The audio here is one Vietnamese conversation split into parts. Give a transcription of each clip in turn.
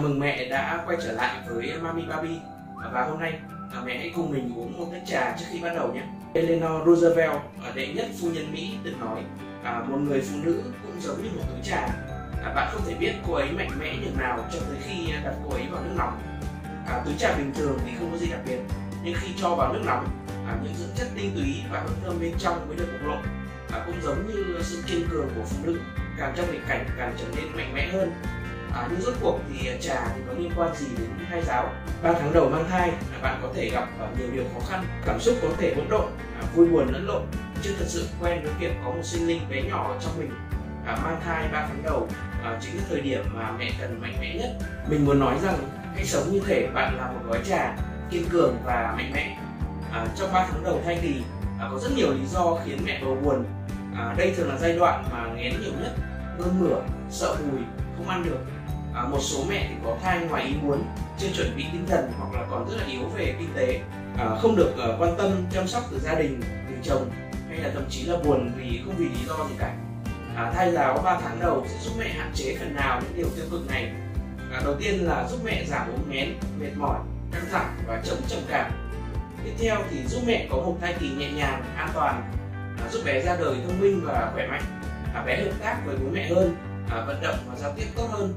Chào mừng mẹ đã quay trở lại với Mami Baby và hôm nay à, mẹ hãy cùng mình uống một tách trà trước khi bắt đầu nhé. Eleanor Roosevelt, ở đệ nhất phu nhân Mỹ từng nói à, một người phụ nữ cũng giống như một túi trà. À, bạn không thể biết cô ấy mạnh mẽ như nào cho tới khi đặt cô ấy vào nước nóng. Túi trà bình thường thì không có gì đặc biệt, nhưng khi cho vào nước nóng, những dưỡng chất tinh túy và hương thơm bên trong mới được bộc lộ. Cũng giống như sự kiên cường của phụ nữ, càng trong nghịch cảnh càng trở nên mạnh mẽ hơn à, nhưng rốt cuộc thì trà thì có liên quan gì đến thai giáo. 3 tháng đầu mang thai là bạn có thể gặp à, nhiều điều khó khăn cảm xúc có thể hỗn độn à, vui buồn lẫn lộn chưa thật sự quen với việc có một sinh linh bé nhỏ trong mình. À, mang thai 3 tháng đầu à, chính là thời điểm mà mẹ cần mạnh mẽ nhất. Mình muốn nói rằng hãy sống như thể bạn là một gói trà kiên cường và mạnh mẽ. À, trong 3 tháng đầu thai kỳ à, có rất nhiều lý do khiến mẹ bầu buồn. À, đây thường là giai đoạn mà nghén nhiều nhất. Nôn mửa sợ mùi không ăn được à, một số mẹ thì có thai ngoài ý muốn chưa chuẩn bị tinh thần hoặc là còn rất là yếu về kinh tế à, không được uh, quan tâm chăm sóc từ gia đình từ chồng hay là thậm chí là buồn vì không vì lý do gì cả. À, thai giáo 3 tháng đầu sẽ giúp mẹ hạn chế phần nào những điều tiêu cực này. À, đầu tiên là giúp mẹ giảm ốm nghén mệt mỏi căng thẳng và chống trầm cảm. Tiếp theo thì giúp mẹ có một thai kỳ nhẹ nhàng an toàn à, giúp bé ra đời thông minh và khỏe mạnh. À, bé hợp tác với bố mẹ hơn à, vận động và giao tiếp tốt hơn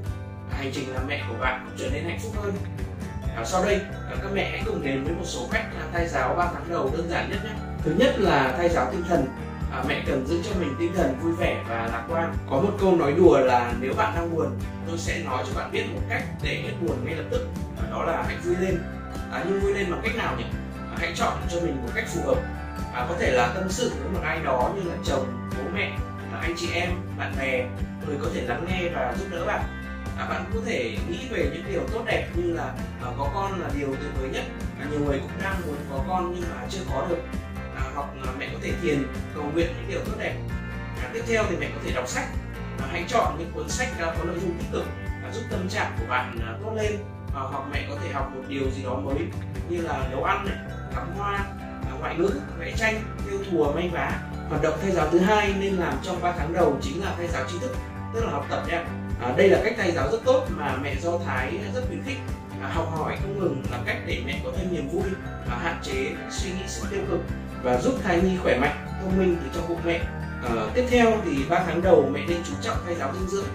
hành trình làm mẹ của bạn cũng trở nên hạnh phúc hơn. À, sau đây à, các mẹ hãy cùng đến với một số cách thai giáo 3 tháng đầu đơn giản nhất nhé. Thứ nhất là thai giáo tinh thần. À, mẹ cần giữ cho mình tinh thần vui vẻ và lạc quan. Có một câu nói đùa là nếu bạn đang buồn tôi sẽ nói cho bạn biết một cách để hết buồn ngay lập tức. À, đó là hãy vui lên. À, nhưng vui lên bằng cách nào nhỉ? À, hãy chọn cho mình một cách phù hợp. À, có thể là tâm sự với một ai đó như là chồng bố mẹ à, anh chị em bạn bè người có thể lắng nghe và giúp đỡ bạn à, bạn có thể nghĩ về những điều tốt đẹp như là à, có con là điều tuyệt vời nhất à, nhiều người cũng đang muốn có con nhưng mà chưa có được. À, hoặc là mẹ có thể thiền cầu nguyện những điều tốt đẹp. À, tiếp theo thì mẹ có thể đọc sách à, hãy chọn những cuốn sách à, có nội dung tích cực à, giúp tâm trạng của bạn à, tốt lên. À, hoặc mẹ có thể học một điều gì đó mới như là nấu ăn này cắm hoa à, ngoại ngữ vẽ tranh theo thùa may vá. Hoạt động thầy giáo thứ hai nên làm trong 3 tháng đầu chính là thầy giáo trí thức tức là học tập nhé à, đây là cách thầy giáo rất tốt mà mẹ do thái rất khuyến khích. À, học hỏi không ngừng là cách để mẹ có thêm niềm vui và hạn chế các suy nghĩ sự tiêu cực và giúp thai nhi khỏe mạnh thông minh từ trong bụng mẹ. À, tiếp theo thì 3 tháng đầu mẹ nên chú trọng thay giáo dinh dưỡng.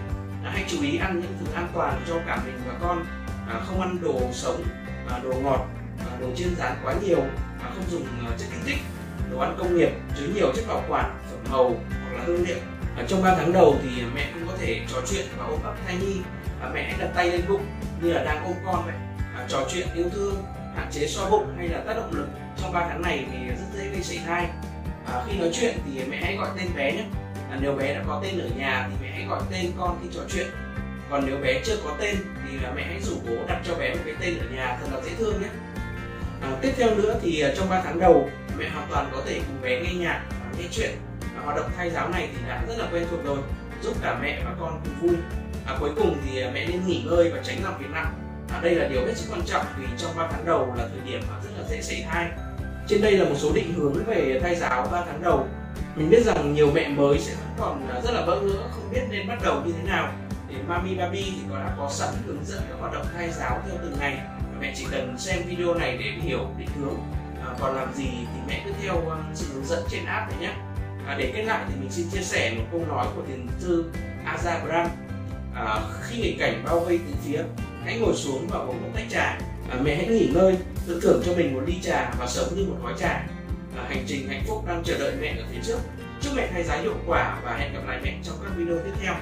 À, hãy chú ý ăn những thứ an toàn cho cả mình và con. À, không ăn đồ sống à, đồ ngọt à, đồ chiên rán quá nhiều à, không dùng à, chất kích thích đồ ăn công nghiệp chứa nhiều chất bảo quản phẩm màu hoặc là hương liệu ở trong 3 tháng đầu thì mẹ cũng có thể trò chuyện và ôm ấp thai nhi. À, mẹ đặt tay lên bụng như là đang ôm con vậy. À, trò chuyện yêu thương hạn chế so bụng hay là tác động lực trong 3 tháng này thì rất dễ gây sảy thai. À, khi nói chuyện thì mẹ hãy gọi tên bé nhé. À, nếu bé đã có tên ở nhà thì mẹ hãy gọi tên con khi trò chuyện. Còn nếu bé chưa có tên thì là mẹ hãy rủ bố đặt cho bé một cái tên ở nhà thật là dễ thương nhé. À, tiếp theo nữa thì à, trong 3 tháng đầu mẹ hoàn toàn có thể cùng bé nghe nhạc nghe chuyện và hoạt động thay giáo này thì đã rất là quen thuộc rồi giúp cả mẹ và con cùng vui. À, cuối cùng thì à, mẹ nên nghỉ ngơi và tránh làm việc nặng. À, đây là điều hết sức quan trọng vì trong 3 tháng đầu là thời điểm mà rất là dễ xảy thai. Trên đây là một số định hướng về thai giáo 3 tháng đầu. Mình biết rằng nhiều mẹ mới sẽ vẫn còn à, rất là bỡ ngỡ không biết nên bắt đầu như thế nào. Thì Mami Baby thì có đã có sẵn hướng dẫn các hoạt động thai giáo theo từng ngày. Mẹ chỉ cần xem video này để hiểu định hướng à, còn làm gì thì mẹ cứ theo à, sự hướng dẫn trên app này nhé à, để kết lại thì mình xin chia sẻ một câu nói của thiền sư Azagram à, khi nghịch cảnh bao vây từ phía hãy ngồi xuống và uống một tách trà. À, mẹ hãy nghỉ ngơi tự thưởng cho mình một ly trà và sống như một gói trà. À, hành trình hạnh phúc đang chờ đợi mẹ ở phía trước. Chúc mẹ thay giá hiệu quả và hẹn gặp lại mẹ trong các video tiếp theo.